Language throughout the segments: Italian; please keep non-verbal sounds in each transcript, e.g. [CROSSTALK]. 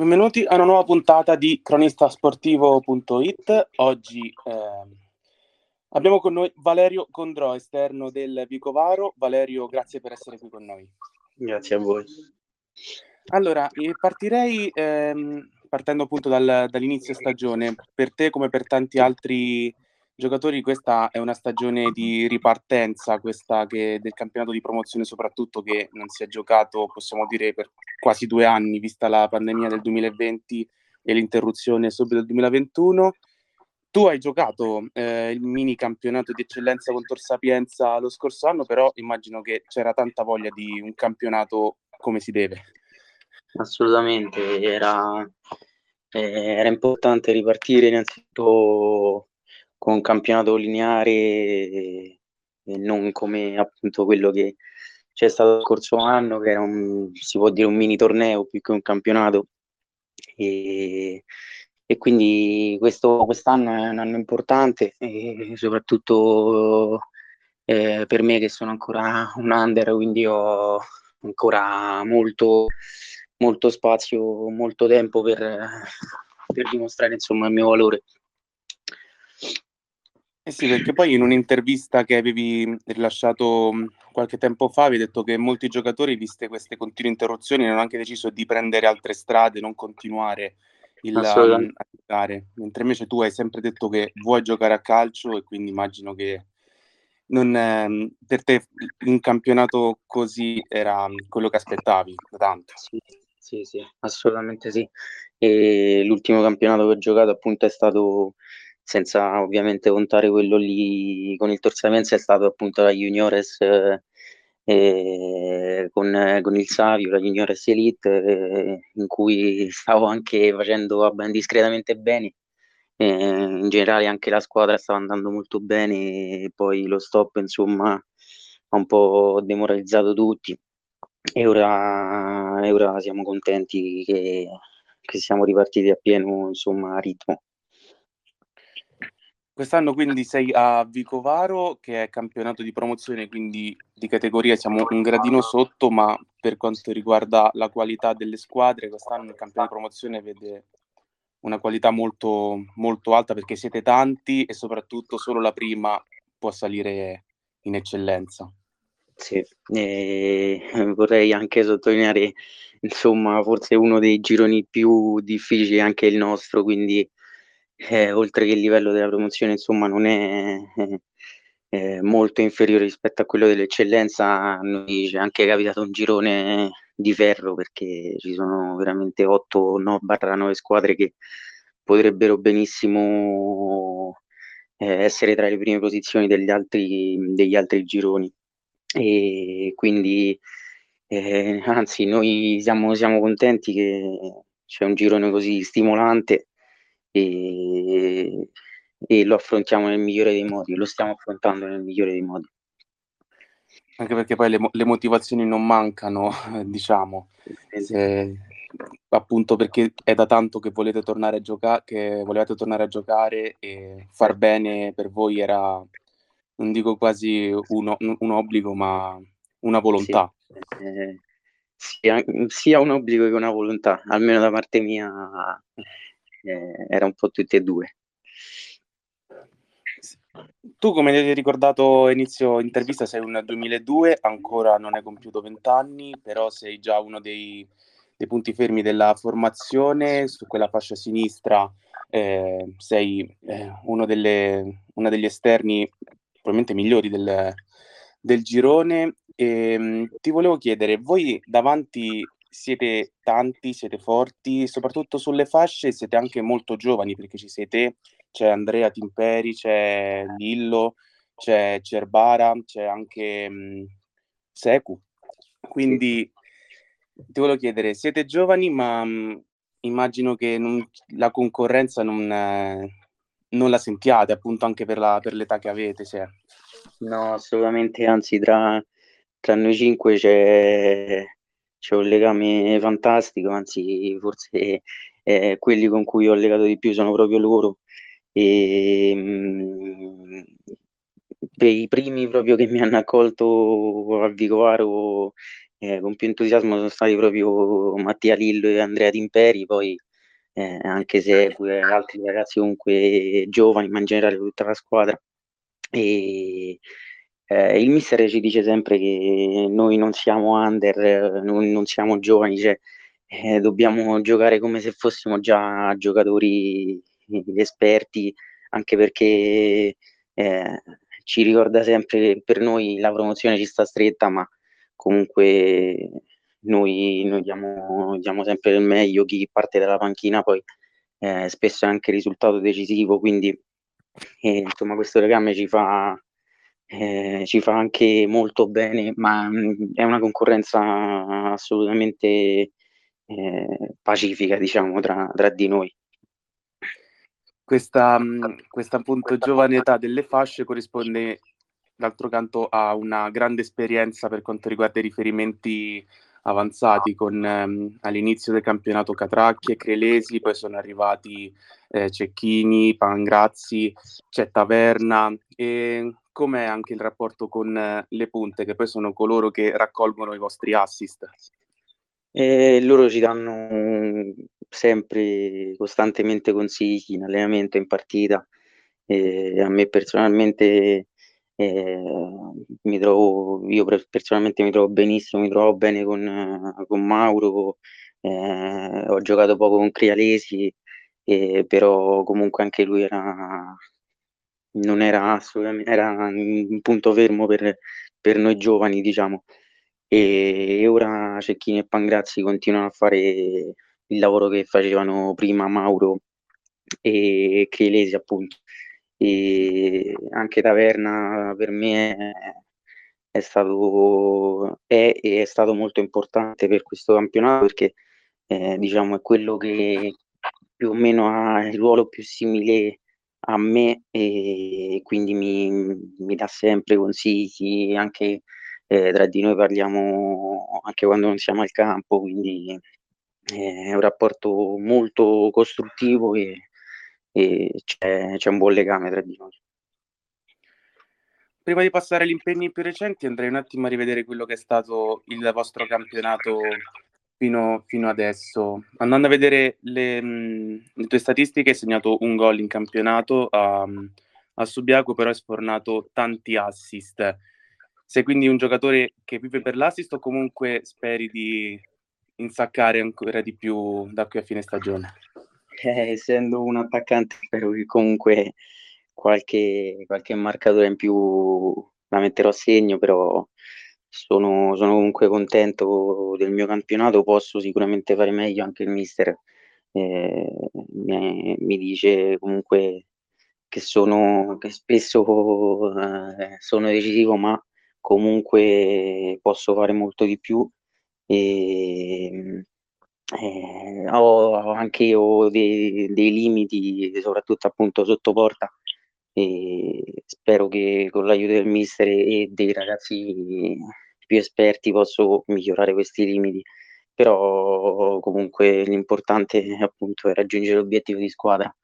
Benvenuti a una nuova puntata di cronistasportivo.it. Oggi eh, abbiamo con noi Valerio Condrò, esterno del Vicovaro. Valerio, grazie per essere qui con noi. Grazie a voi. Allora, partirei ehm, partendo appunto dal, dall'inizio stagione. Per te, come per tanti altri giocatori, questa è una stagione di ripartenza, questa che, del campionato di promozione soprattutto che non si è giocato, possiamo dire, per quasi due anni, vista la pandemia del 2020 e l'interruzione subito del 2021. Tu hai giocato eh, il mini campionato di eccellenza con Tor Sapienza lo scorso anno, però immagino che c'era tanta voglia di un campionato come si deve. Assolutamente, era, eh, era importante ripartire innanzitutto con un campionato lineare e, non come appunto quello che c'è stato lo scorso anno, che era un, si può dire un mini torneo più che un campionato. E, e quindi questo, quest'anno è un anno importante soprattutto eh, per me che sono ancora un under, quindi ho ancora molto, molto spazio, molto tempo per, per dimostrare insomma il mio valore. Eh sì, perché poi in un'intervista che avevi rilasciato qualche tempo fa avevi detto che molti giocatori, viste queste continue interruzioni, hanno anche deciso di prendere altre strade, non continuare il, um, a giocare. Mentre invece tu hai sempre detto che vuoi giocare a calcio e quindi immagino che non, eh, per te un campionato così era quello che aspettavi da tanto. Sì, sì, sì assolutamente sì. E l'ultimo campionato che ho giocato appunto è stato senza ovviamente contare quello lì con il Torsamense, è stato appunto la Juniores eh, con, con, il Savio, la Juniores Elite, eh, in cui stavo anche facendo ben discretamente bene. Eh, in generale anche la squadra stava andando molto bene poi lo stop insomma ha un po' demoralizzato tutti e ora, e ora siamo contenti che, che siamo ripartiti a pieno insomma ritmo. Quest'anno quindi sei a Vicovaro, che è campionato di promozione, quindi di categoria siamo un gradino sotto, ma per quanto riguarda la qualità delle squadre, quest'anno il campionato di promozione vede una qualità molto, molto alta perché siete tanti e soprattutto solo la prima può salire in eccellenza. Sì, vorrei anche sottolineare, insomma, forse uno dei gironi più difficili anche il nostro, quindi eh, oltre che il livello della promozione, insomma, non è eh, molto inferiore rispetto a quello dell'eccellenza. Noi c'è anche capitato un girone di ferro perché ci sono veramente 8 no, barra 9 squadre che potrebbero benissimo eh, essere tra le prime posizioni degli altri, degli altri gironi. E quindi, eh, anzi, noi siamo, siamo contenti che c'è un girone così stimolante e, e lo affrontiamo nel migliore dei modi, lo stiamo affrontando nel migliore dei modi. Anche perché poi le, le motivazioni non mancano, [LAUGHS] diciamo, se, appunto perché è da tanto che volete tornare a giocare, che volevate tornare a giocare e far bene per voi era, non dico quasi un, un obbligo, ma una volontà. Sì, eh, sia, sia un obbligo che una volontà, almeno da parte mia eh, era un po' tutti e due. Tu, come hai ricordato inizio intervista, sei un 2002, ancora non hai compiuto 20 anni, però sei già uno dei, dei punti fermi della formazione, su quella fascia sinistra eh, sei eh, uno delle, una degli esterni probabilmente migliori del, del girone. E, ehm, ti volevo chiedere, voi davanti siete tanti, siete forti, soprattutto sulle fasce siete anche molto giovani perché ci sei te, c'è Andrea Timperi, c'è Lillo, c'è Cerbara, c'è anche mh, mhmm, Secu. Quindi ti volevo chiedere, siete giovani ma mh, mhmm, immagino che non, la concorrenza non, eh, non, la sentiate appunto anche per, la, per l'età che avete. Cioè. No, assolutamente, anzi tra, tra noi cinque c'è c'è un legame fantastico, anzi forse eh, quelli con cui ho legato di più sono proprio loro. E, mh, mm, per i primi proprio che mi hanno accolto a Vicovaro eh, con più entusiasmo sono stati proprio Mattia Lillo e Andrea Timperi, poi eh, anche se altri ragazzi comunque giovani, ma in generale tutta la squadra. E, eh, il mister ci dice sempre che noi non siamo under, non, non siamo giovani, cioè, eh, dobbiamo giocare come se fossimo già giocatori esperti, anche perché eh, ci ricorda sempre che per noi la promozione ci sta stretta, ma comunque noi, noi diamo, diamo, sempre il meglio, chi parte dalla panchina poi eh, spesso è anche risultato decisivo, quindi eh, insomma questo legame ci fa, eh, ci fa anche molto bene, ma mh, mm, è una concorrenza assolutamente eh, pacifica, diciamo, tra, tra di noi. Questa, questa appunto giovane età delle fasce corrisponde d'altro canto a una grande esperienza per quanto riguarda i riferimenti avanzati con ehm, all'inizio del campionato Catracchi e Crelesi, poi sono arrivati eh, Cecchini, Pangrazzi, c'è Taverna e com'è anche il rapporto con eh, le punte che poi sono coloro che raccolgono i vostri assist? E loro ci danno sempre costantemente consigli in allenamento, in partita. E a me personalmente eh, mi trovo, io personalmente mi trovo benissimo, mi trovo bene con, con Mauro, eh, ho giocato poco con Crialesi, eh, però comunque anche lui era, non era assolutamente, era un punto fermo per, per noi giovani, diciamo. E ora Cecchini e Pangrazzi continuano a fare il lavoro che facevano prima Mauro e Crielesi, appunto. E anche Taverna per me è, è stato, è, è stato molto importante per questo campionato perché eh, diciamo è quello che più o meno ha il ruolo più simile a me e quindi mi, mi dà sempre consigli anche eh, tra di noi parliamo anche quando non siamo al campo quindi eh, è un rapporto molto costruttivo e, e c'è, c'è un buon legame tra di noi. Prima di passare agli impegni più recenti, andrei un attimo a rivedere quello che è stato il vostro campionato fino, fino adesso. Andando a vedere le, le, tue statistiche, hai segnato un gol in campionato a, a Subiaco, però hai sfornato tanti assist. Sei quindi un giocatore che vive per l'assist o comunque speri di insaccare ancora di più da qui a fine stagione? Eh, essendo un attaccante, spero che comunque qualche, qualche marcatore in più la metterò a segno, però sono, sono, comunque contento del mio campionato, posso sicuramente fare meglio, anche il mister eh, mi, mi, dice comunque che, sono, che spesso eh, sono decisivo, ma comunque posso fare molto di più. E eh, ho anche io dei, dei limiti, soprattutto appunto sotto porta, e spero che con l'aiuto del mister e dei ragazzi più esperti posso migliorare questi limiti. Però comunque l'importante appunto è raggiungere l'obiettivo di squadra.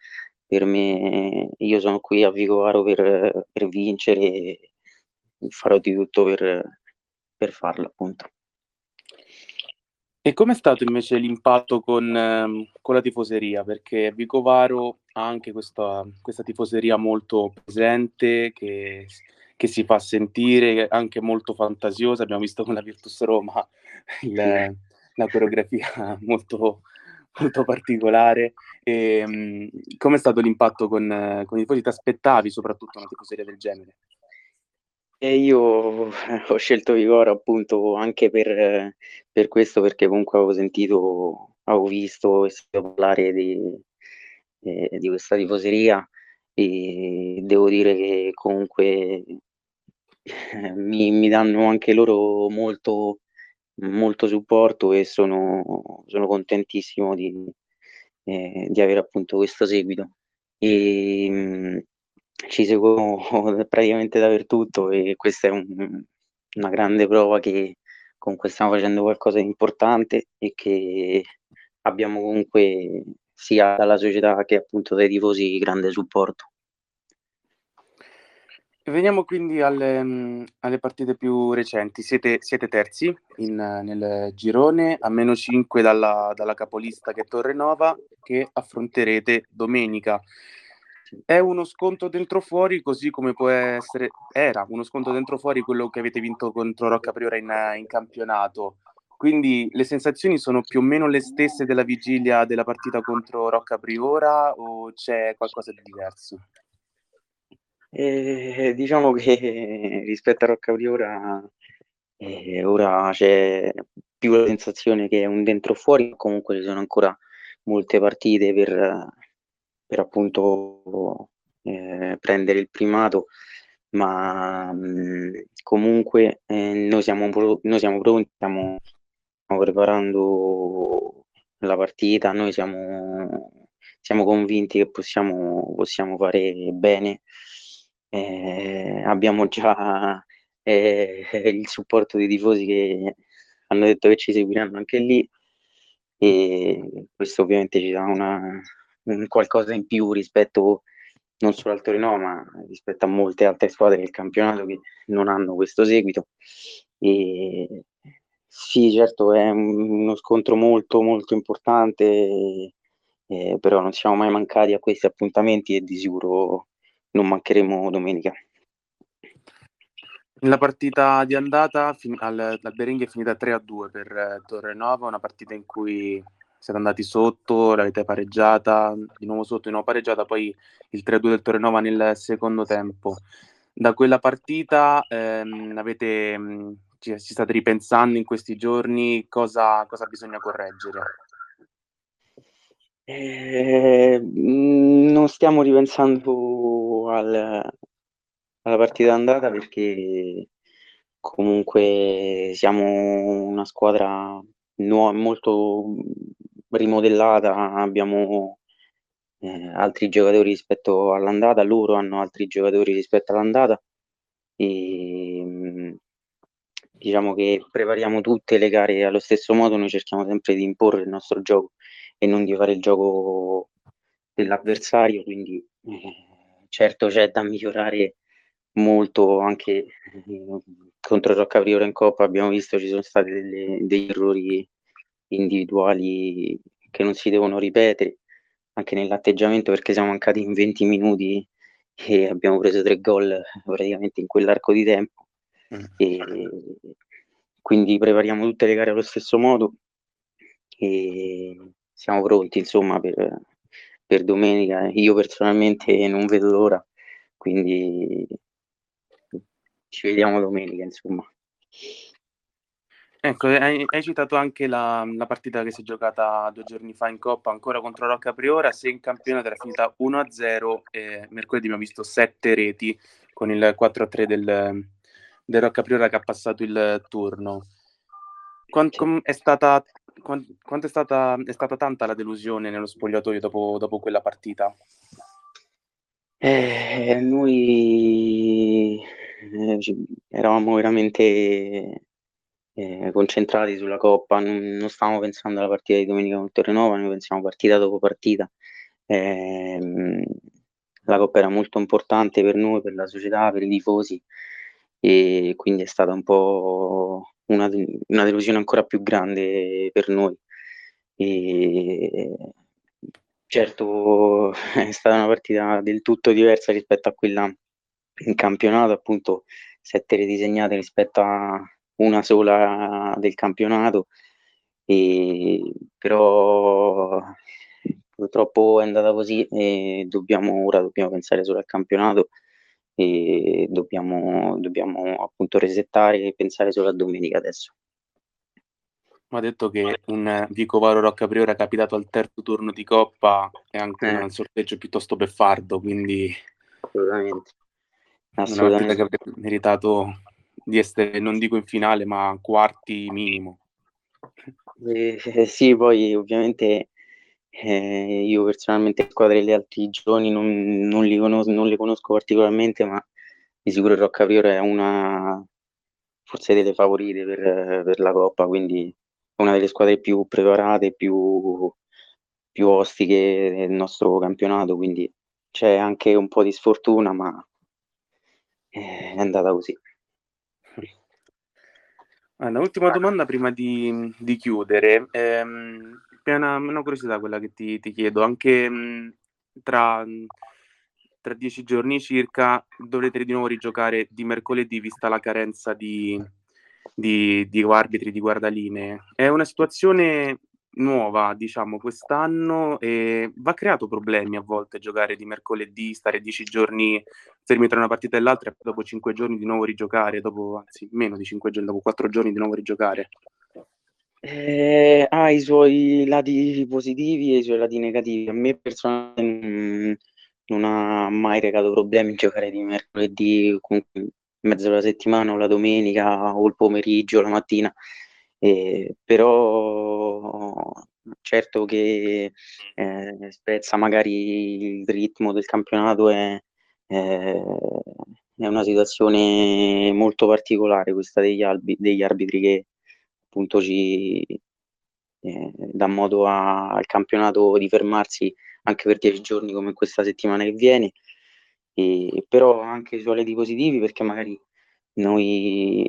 Per me io sono qui a Vicovaro per, per vincere e farò di tutto per, per farlo appunto e com'è stato invece l'impatto con, ehm, con la tifoseria? Perché Vicovaro ha anche questa, questa tifoseria molto presente, che, che, si fa sentire, anche molto fantasiosa. Abbiamo visto con la Virtus Roma il, la coreografia molto, molto particolare. E, um, com'è stato l'impatto con, con i tifosi? Ti aspettavi soprattutto una tifoseria del genere? E io [LAUGHS] ho scelto Vigoro appunto anche per, per questo, perché comunque avevo sentito, avevo visto e sentito parlare di, eh, di questa tifoseria e devo dire che comunque eh, [LAUGHS] mi, mi danno anche loro molto, molto supporto e sono, sono contentissimo di, eh, di avere appunto questo seguito. E, ci seguono [LAUGHS] praticamente dappertutto e questa è un, una grande prova che comunque stiamo facendo qualcosa di importante e che abbiamo comunque sia dalla società che appunto dai tifosi grande supporto. Veniamo quindi alle, alle partite più recenti. Siete, siete terzi in, nel girone, a meno 5 dalla, dalla capolista che è Torrenova, che affronterete domenica. È uno sconto dentro fuori, così come può essere, era uno sconto dentro fuori quello che avete vinto contro Rocca Priora in, in campionato. Quindi le sensazioni sono più o meno le stesse della vigilia della partita contro Rocca Priora o c'è qualcosa di diverso? Eh, diciamo che rispetto a Rocca Priora eh, ora c'è più la sensazione che è un dentro fuori, comunque ci sono ancora molte partite per, per appunto eh, prendere il primato, ma mh, comunque eh, noi, siamo, noi siamo pronti, stiamo, stiamo preparando la partita, noi siamo, siamo convinti che possiamo, possiamo fare bene. Eh, abbiamo già eh, il supporto dei tifosi che hanno detto che ci seguiranno anche lì e questo ovviamente ci dà una, un qualcosa in più rispetto non solo al Torino ma rispetto a molte altre squadre del campionato che non hanno questo seguito. E sì certo è uno scontro molto molto importante eh, però non siamo mai mancati a questi appuntamenti e di sicuro non mancheremo domenica. La partita di andata fin- al, al Beringhe è finita 3-2 per eh, Torrenova, una partita in cui siete andati sotto, l'avete pareggiata, di nuovo sotto, di nuovo pareggiata, poi il 3-2 del Torrenova nel secondo tempo. Da quella partita ehm, avete, mh, ci, ci, state ripensando in questi giorni, cosa, cosa bisogna correggere? Eh, non stiamo ripensando al, alla partita andata perché comunque siamo una squadra nuova, molto rimodellata, abbiamo eh, altri giocatori rispetto all'andata, loro hanno altri giocatori rispetto all'andata. E mm, diciamo che prepariamo tutte le gare allo stesso modo, noi cerchiamo sempre di imporre il nostro gioco e non di fare il gioco dell'avversario, quindi eh, certo c'è da migliorare molto anche eh, contro il Roccapriora in Coppa abbiamo visto ci sono stati delle, degli errori individuali che non si devono ripetere anche nell'atteggiamento perché siamo mancati in 20 minuti e abbiamo preso tre gol praticamente in quell'arco di tempo mm. e quindi prepariamo tutte le gare allo stesso modo e siamo pronti insomma per, per domenica io personalmente non vedo l'ora quindi ci vediamo domenica, insomma. Ecco, hai, hai citato anche la, la, partita che si è giocata due giorni fa in Coppa, ancora contro Rocca Priora, se in campionato era finita 1-0 e mercoledì abbiamo visto sette reti con il 4-3 del, del Rocca Priora che ha passato il turno. Quanto è stata, quanto è stata, è stata tanta la delusione nello spogliatoio dopo, dopo quella partita? Eh, noi eh, eravamo veramente eh, concentrati sulla Coppa, non, non, stavamo pensando alla partita di domenica con Torrenova, noi pensiamo partita dopo partita. Eh, la Coppa era molto importante per noi, per la società, per i tifosi e quindi è stata un po' una, una delusione ancora più grande per noi. E, certo [LAUGHS] è stata una partita del tutto diversa rispetto a quella in campionato appunto sette reti segnate rispetto a una sola del campionato. E però purtroppo è andata così e dobbiamo ora dobbiamo pensare solo al campionato e dobbiamo, dobbiamo appunto resettare e pensare solo a domenica adesso. Ha detto che un Vicovaro Rocca Priora capitato al terzo turno di Coppa è anche eh. un sorteggio piuttosto beffardo, quindi assolutamente una partita che avrebbe meritato di essere, non dico in finale, ma quarti minimo. Eh, eh, sì, poi ovviamente eh, io personalmente le squadre degli altri giorni non, non, li conosco, non le conosco particolarmente, ma di sicuro il Rocca Priora è una forse delle favorite per, per, la Coppa, quindi una delle squadre più preparate, più, più ostiche del nostro campionato, quindi c'è anche un po' di sfortuna, ma è andata così. Allora, ultima domanda prima di, di chiudere. Ehm, è una, una, curiosità quella che ti, ti chiedo. Anche mh, tra, tra, dieci giorni circa dovrete di nuovo rigiocare di mercoledì vista la carenza di, di, di arbitri, di guardalinee. È una situazione nuova, diciamo, quest'anno e va creato problemi a volte giocare di mercoledì, stare dieci giorni fermi tra una partita e l'altra e dopo cinque giorni di nuovo rigiocare, dopo, anzi meno di cinque giorni, dopo quattro giorni di nuovo rigiocare. Eh, ha i suoi lati positivi e i suoi lati negativi. A me personalmente non ha mai recato problemi giocare di mercoledì, in mezzo alla settimana o la domenica o il pomeriggio, la mattina. Eh, però certo che eh, spezza magari il ritmo del campionato è, è, è, una situazione molto particolare questa degli, albi, degli arbitri che appunto ci eh, dà modo a, al campionato di fermarsi anche per dieci giorni come questa settimana che viene. E, però anche suoi lati positivi perché magari noi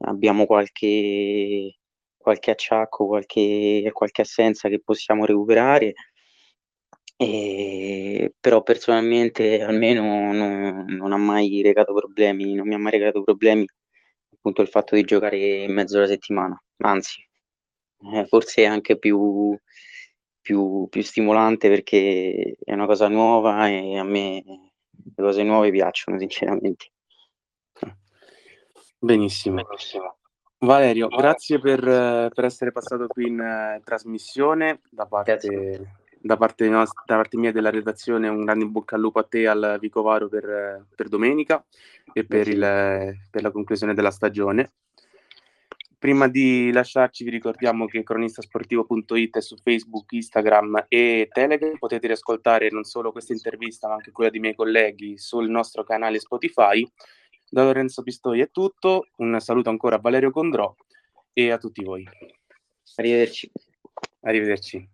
abbiamo qualche qualche acciacco, qualche, qualche assenza che possiamo recuperare. E, però personalmente almeno non, non, ha mai recato problemi, non mi ha mai recato problemi appunto il fatto di giocare in mezzo alla settimana, anzi eh, forse è anche più, più, più stimolante perché è una cosa nuova e a me le cose nuove piacciono sinceramente. Benissimo. Benissimo. Valerio, grazie per, per essere passato qui in uh, trasmissione da parte, da, parte nost- da parte, mia della redazione. Un grande in bocca al lupo a te e al Vicovaro per, per domenica e per, il, per la conclusione della stagione. Prima di lasciarci vi ricordiamo che cronistasportivo.it è su Facebook, Instagram e Telegram. Potete riascoltare non solo questa intervista ma anche quella dei miei colleghi sul nostro canale Spotify da Lorenzo Pistoi è tutto, un saluto ancora a Valerio Condrò e a tutti voi. Arrivederci. Arrivederci.